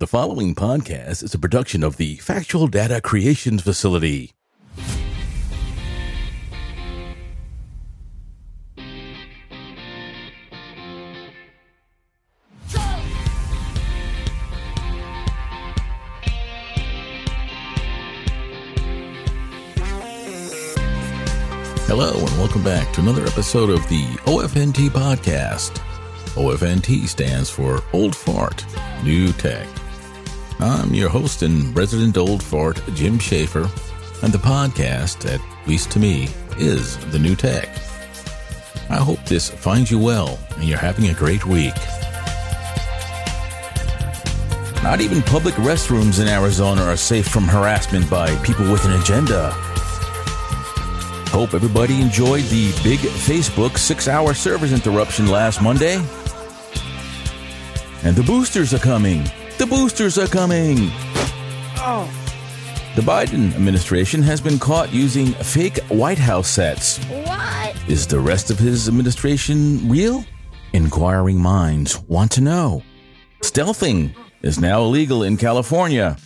The following podcast is a production of the Factual Data Creations Facility. Hello, and welcome back to another episode of the OFNT podcast. OFNT stands for Old Fart, New Tech. I'm your host and resident old fart, Jim Schaefer, and the podcast, at least to me, is the new tech. I hope this finds you well and you're having a great week. Not even public restrooms in Arizona are safe from harassment by people with an agenda. Hope everybody enjoyed the big Facebook six hour service interruption last Monday. And the boosters are coming. The boosters are coming. Oh. The Biden administration has been caught using fake White House sets. What? Is the rest of his administration real? Inquiring minds want to know. Stealthing is now illegal in California.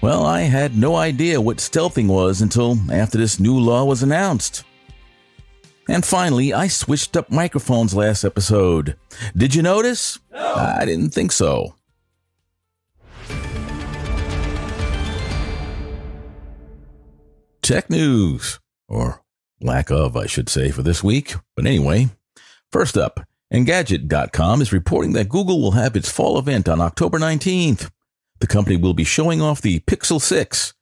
Well, I had no idea what stealthing was until after this new law was announced. And finally, I switched up microphones last episode. Did you notice? No. I didn't think so. Tech news, or lack of, I should say, for this week. But anyway, first up, Engadget.com is reporting that Google will have its fall event on October 19th. The company will be showing off the Pixel 6.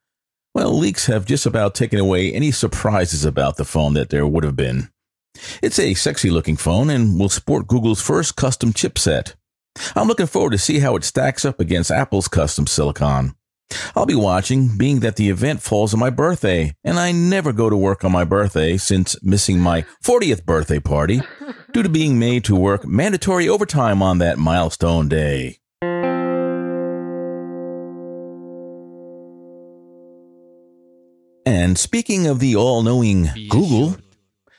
Well, leaks have just about taken away any surprises about the phone that there would have been. It's a sexy looking phone and will sport Google's first custom chipset. I'm looking forward to see how it stacks up against Apple's custom silicon. I'll be watching, being that the event falls on my birthday, and I never go to work on my birthday since missing my 40th birthday party due to being made to work mandatory overtime on that milestone day. And speaking of the all knowing Google,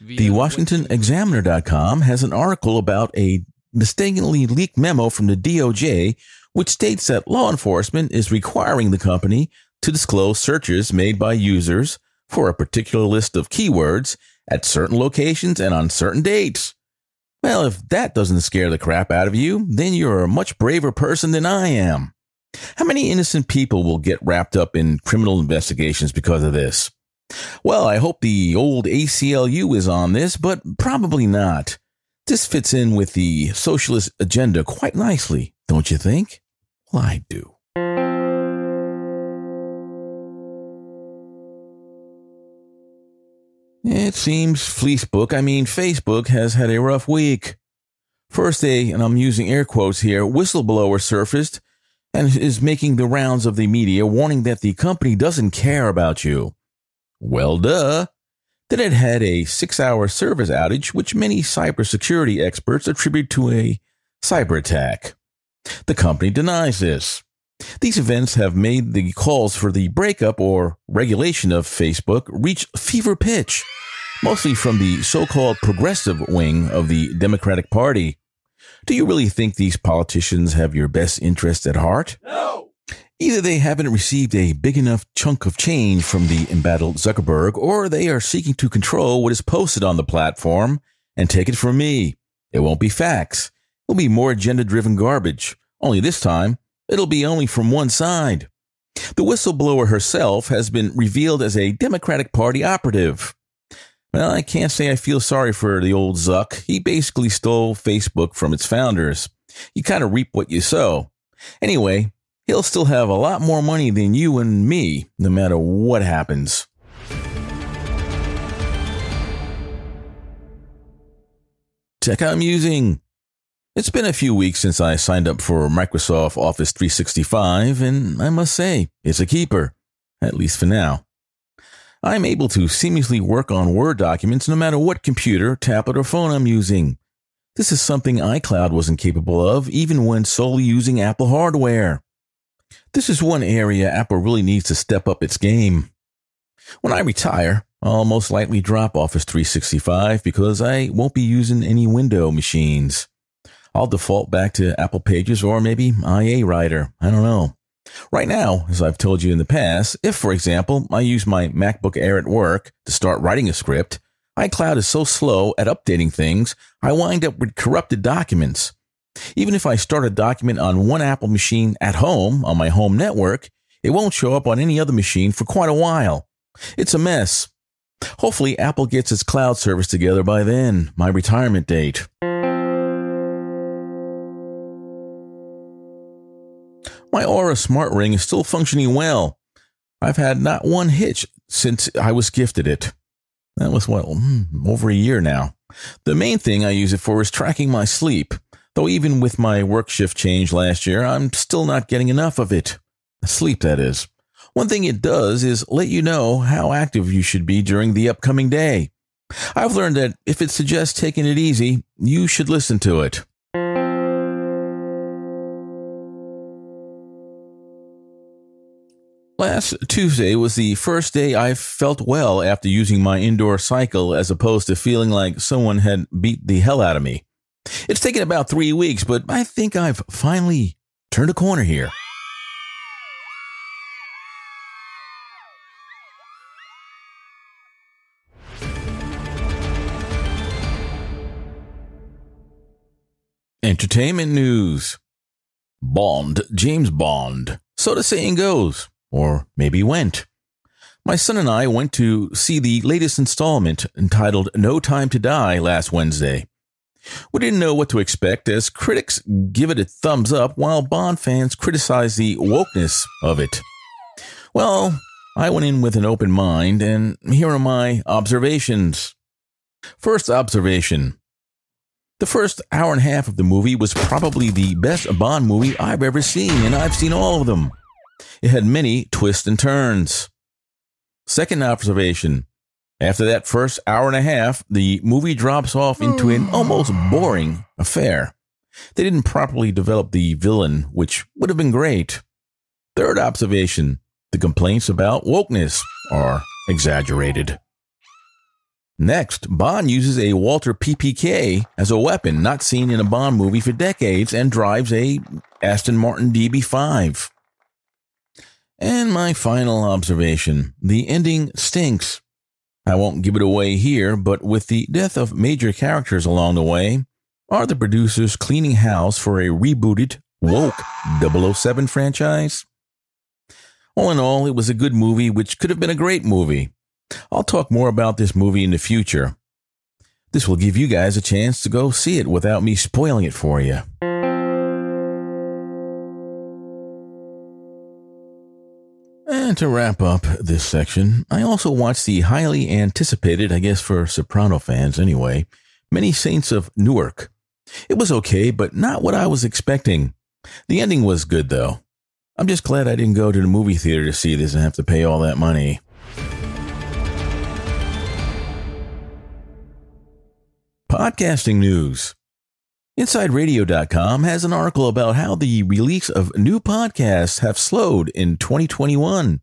the WashingtonExaminer.com has an article about a mistakenly leaked memo from the DOJ which states that law enforcement is requiring the company to disclose searches made by users for a particular list of keywords at certain locations and on certain dates. Well, if that doesn't scare the crap out of you, then you're a much braver person than I am. How many innocent people will get wrapped up in criminal investigations because of this? Well, I hope the old ACLU is on this, but probably not. This fits in with the socialist agenda quite nicely, don't you think? Well, I do. It seems Fleecebook, I mean Facebook, has had a rough week. First, a, and I'm using air quotes here, whistleblower surfaced and is making the rounds of the media warning that the company doesn't care about you. Well, duh. Then it had a six hour service outage, which many cybersecurity experts attribute to a cyber attack. The company denies this. These events have made the calls for the breakup or regulation of Facebook reach fever pitch, mostly from the so called progressive wing of the Democratic Party. Do you really think these politicians have your best interest at heart? No! Either they haven't received a big enough chunk of change from the embattled Zuckerberg, or they are seeking to control what is posted on the platform. And take it from me, it won't be facts. It'll be more agenda driven garbage, only this time, it'll be only from one side. The whistleblower herself has been revealed as a Democratic Party operative. Well, I can't say I feel sorry for the old Zuck. He basically stole Facebook from its founders. You kind of reap what you sow. Anyway, he'll still have a lot more money than you and me, no matter what happens. Tech I'm using. It's been a few weeks since I signed up for Microsoft Office 365, and I must say, it's a keeper, at least for now. I'm able to seamlessly work on Word documents no matter what computer, tablet, or phone I'm using. This is something iCloud wasn't capable of, even when solely using Apple hardware. This is one area Apple really needs to step up its game. When I retire, I'll most likely drop Office 365 because I won't be using any window machines. I'll default back to Apple Pages or maybe IA Writer. I don't know. Right now, as I've told you in the past, if, for example, I use my MacBook Air at work to start writing a script, iCloud is so slow at updating things, I wind up with corrupted documents. Even if I start a document on one Apple machine at home on my home network, it won't show up on any other machine for quite a while. It's a mess. Hopefully, Apple gets its cloud service together by then, my retirement date. My Oura smart ring is still functioning well. I've had not one hitch since I was gifted it. That was what, hmm, over a year now. The main thing I use it for is tracking my sleep. Though even with my work shift change last year, I'm still not getting enough of it. Sleep, that is. One thing it does is let you know how active you should be during the upcoming day. I've learned that if it suggests taking it easy, you should listen to it. Last Tuesday was the first day I felt well after using my indoor cycle as opposed to feeling like someone had beat the hell out of me. It's taken about three weeks, but I think I've finally turned a corner here. Entertainment news. Bond, James Bond. So the saying goes or maybe went. My son and I went to see the latest installment entitled No Time to Die last Wednesday. We didn't know what to expect as critics give it a thumbs up while Bond fans criticize the wokeness of it. Well, I went in with an open mind and here are my observations. First observation. The first hour and a half of the movie was probably the best Bond movie I've ever seen, and I've seen all of them. It had many twists and turns. Second observation. After that first hour and a half, the movie drops off into an hmm. almost boring affair. They didn't properly develop the villain, which would have been great. Third observation. The complaints about wokeness are exaggerated. Next, Bond uses a Walther PPK as a weapon not seen in a Bond movie for decades and drives a Aston Martin DB5. And my final observation the ending stinks. I won't give it away here, but with the death of major characters along the way, are the producers cleaning house for a rebooted, woke 007 franchise? All in all, it was a good movie, which could have been a great movie. I'll talk more about this movie in the future. This will give you guys a chance to go see it without me spoiling it for you. And to wrap up this section, I also watched the highly anticipated, I guess for Soprano fans anyway, Many Saints of Newark. It was okay, but not what I was expecting. The ending was good though. I'm just glad I didn't go to the movie theater to see this and have to pay all that money. Podcasting news. InsideRadio.com has an article about how the release of new podcasts have slowed in 2021.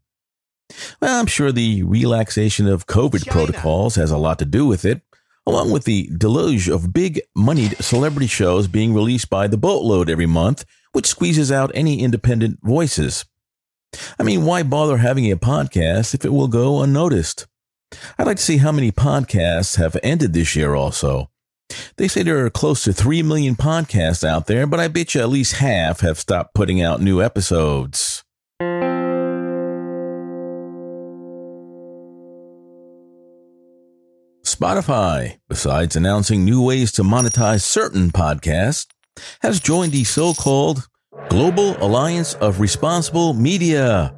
Well, I'm sure the relaxation of COVID China. protocols has a lot to do with it, along with the deluge of big moneyed celebrity shows being released by the boatload every month, which squeezes out any independent voices. I mean, why bother having a podcast if it will go unnoticed? I'd like to see how many podcasts have ended this year also. They say there are close to 3 million podcasts out there, but I bet you at least half have stopped putting out new episodes. Spotify, besides announcing new ways to monetize certain podcasts, has joined the so-called Global Alliance of Responsible Media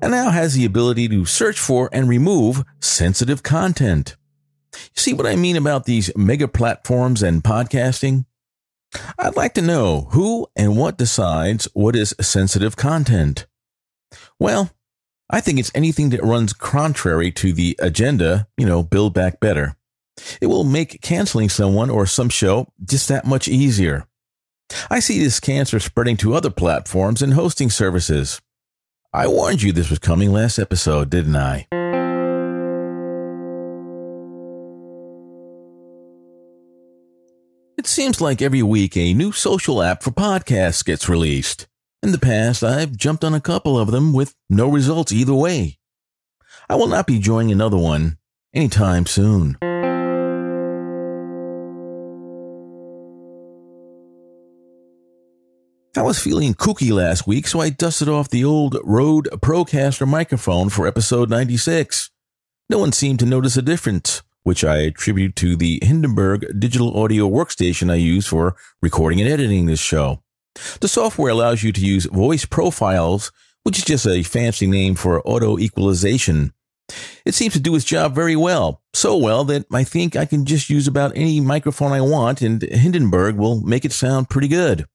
and now has the ability to search for and remove sensitive content. You see what I mean about these mega platforms and podcasting? I'd like to know who and what decides what is sensitive content. Well, I think it's anything that runs contrary to the agenda, you know, build back better. It will make canceling someone or some show just that much easier. I see this cancer spreading to other platforms and hosting services. I warned you this was coming last episode, didn't I? It seems like every week a new social app for podcasts gets released. In the past, I've jumped on a couple of them with no results either way. I will not be joining another one anytime soon. I was feeling kooky last week, so I dusted off the old Rode Procaster microphone for episode 96. No one seemed to notice a difference, which I attribute to the Hindenburg digital audio workstation I use for recording and editing this show. The software allows you to use voice profiles, which is just a fancy name for auto equalization. It seems to do its job very well, so well that I think I can just use about any microphone I want and Hindenburg will make it sound pretty good.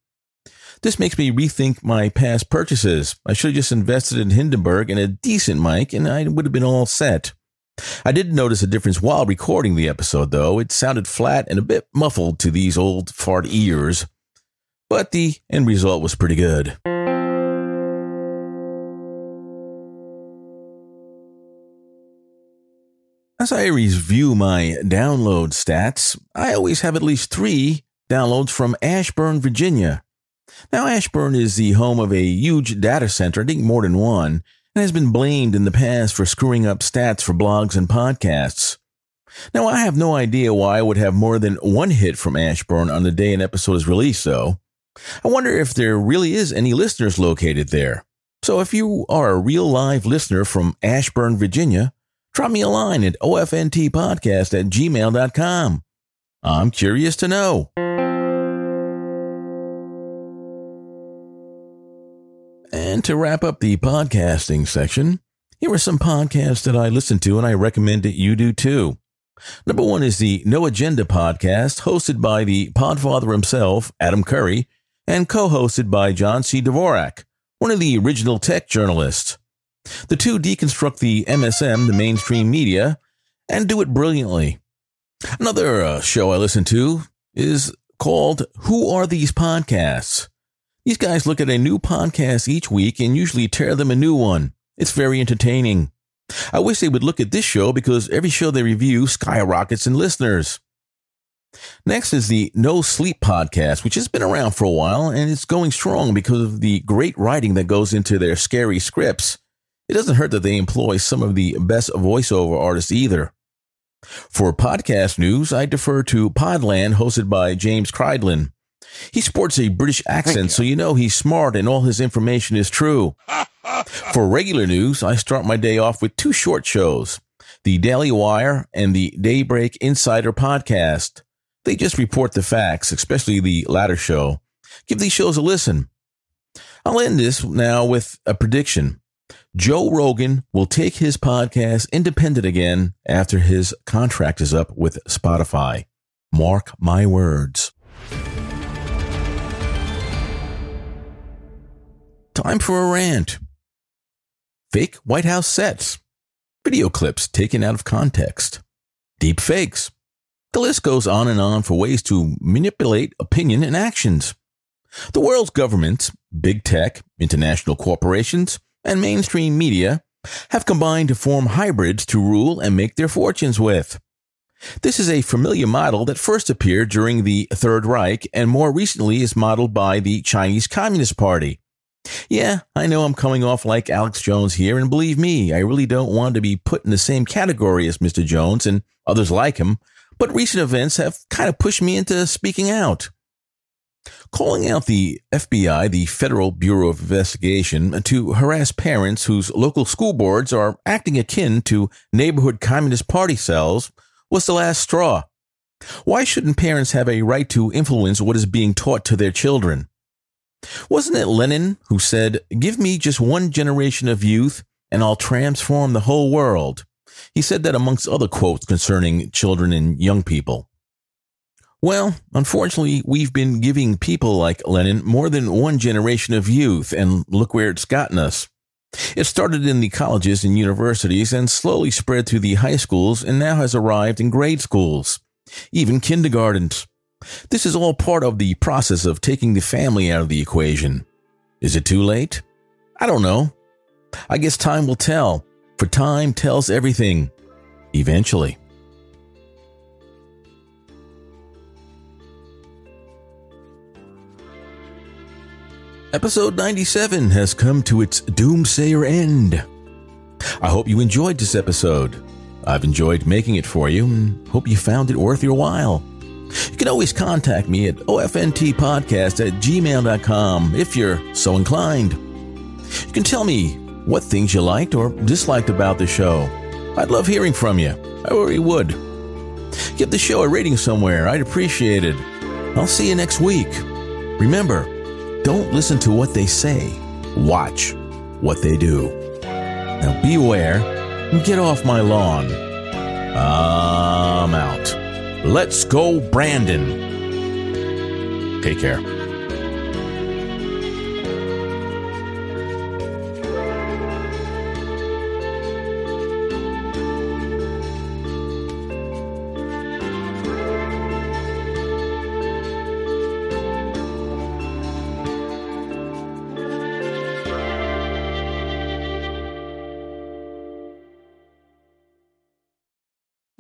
This makes me rethink my past purchases. I should have just invested in Hindenburg and a decent mic and I would have been all set. I did notice a difference while recording the episode though. It sounded flat and a bit muffled to these old fart ears but the end result was pretty good. As I review my download stats, I always have at least three downloads from Ashburn, Virginia. Now, Ashburn is the home of a huge data center, I think more than one, and has been blamed in the past for screwing up stats for blogs and podcasts. Now, I have no idea why I would have more than one hit from Ashburn on the day an episode is released, though. I wonder if there really is any listeners located there. So if you are a real live listener from Ashburn, Virginia, drop me a line at ofntpodcast at gmail.com. I'm curious to know. And to wrap up the podcasting section, here are some podcasts that I listen to and I recommend that you do too. Number one is the No Agenda podcast hosted by the podfather himself, Adam Curry, and co-hosted by John C. Dvorak, one of the original tech journalists. The two deconstruct the MSM, the mainstream media, and do it brilliantly. Another uh, show I listen to is called Who Are These Podcasts? These guys look at a new podcast each week and usually tear them a new one. It's very entertaining. I wish they would look at this show because every show they review skyrockets in listeners. Next is the No Sleep podcast, which has been around for a while and it's going strong because of the great writing that goes into their scary scripts. It doesn't hurt that they employ some of the best voiceover artists either. For podcast news, I defer to Podland, hosted by James Cridland. He sports a British accent, so you know he's smart and all his information is true. For regular news, I start my day off with two short shows the Daily Wire and the Daybreak Insider podcast. They just report the facts, especially the latter show. Give these shows a listen. I'll end this now with a prediction. Joe Rogan will take his podcast independent again after his contract is up with Spotify. Mark my words. Time for a rant. Fake White House sets. Video clips taken out of context. Deep fakes. The list goes on and on for ways to manipulate opinion and actions. The world's governments, big tech, international corporations, and mainstream media have combined to form hybrids to rule and make their fortunes with. This is a familiar model that first appeared during the Third Reich and more recently is modeled by the Chinese Communist Party. Yeah, I know I'm coming off like Alex Jones here, and believe me, I really don't want to be put in the same category as Mr. Jones and others like him, but recent events have kind of pushed me into speaking out. Calling out the FBI, the Federal Bureau of Investigation, to harass parents whose local school boards are acting akin to neighborhood Communist Party cells was the last straw. Why shouldn't parents have a right to influence what is being taught to their children? Wasn't it Lenin who said, Give me just one generation of youth and I'll transform the whole world? He said that amongst other quotes concerning children and young people. Well, unfortunately, we've been giving people like Lenin more than one generation of youth, and look where it's gotten us. It started in the colleges and universities and slowly spread through the high schools and now has arrived in grade schools, even kindergartens. This is all part of the process of taking the family out of the equation. Is it too late? I don't know. I guess time will tell, for time tells everything. Eventually. Episode 97 has come to its doomsayer end. I hope you enjoyed this episode. I've enjoyed making it for you and hope you found it worth your while. You can always contact me at ofntpodcast at gmail.com if you're so inclined. You can tell me what things you liked or disliked about the show. I'd love hearing from you. I really would. Give the show a rating somewhere. I'd appreciate it. I'll see you next week. Remember, don't listen to what they say. Watch what they do. Now beware and get off my lawn. I'm out. Let's go, Brandon. Take care.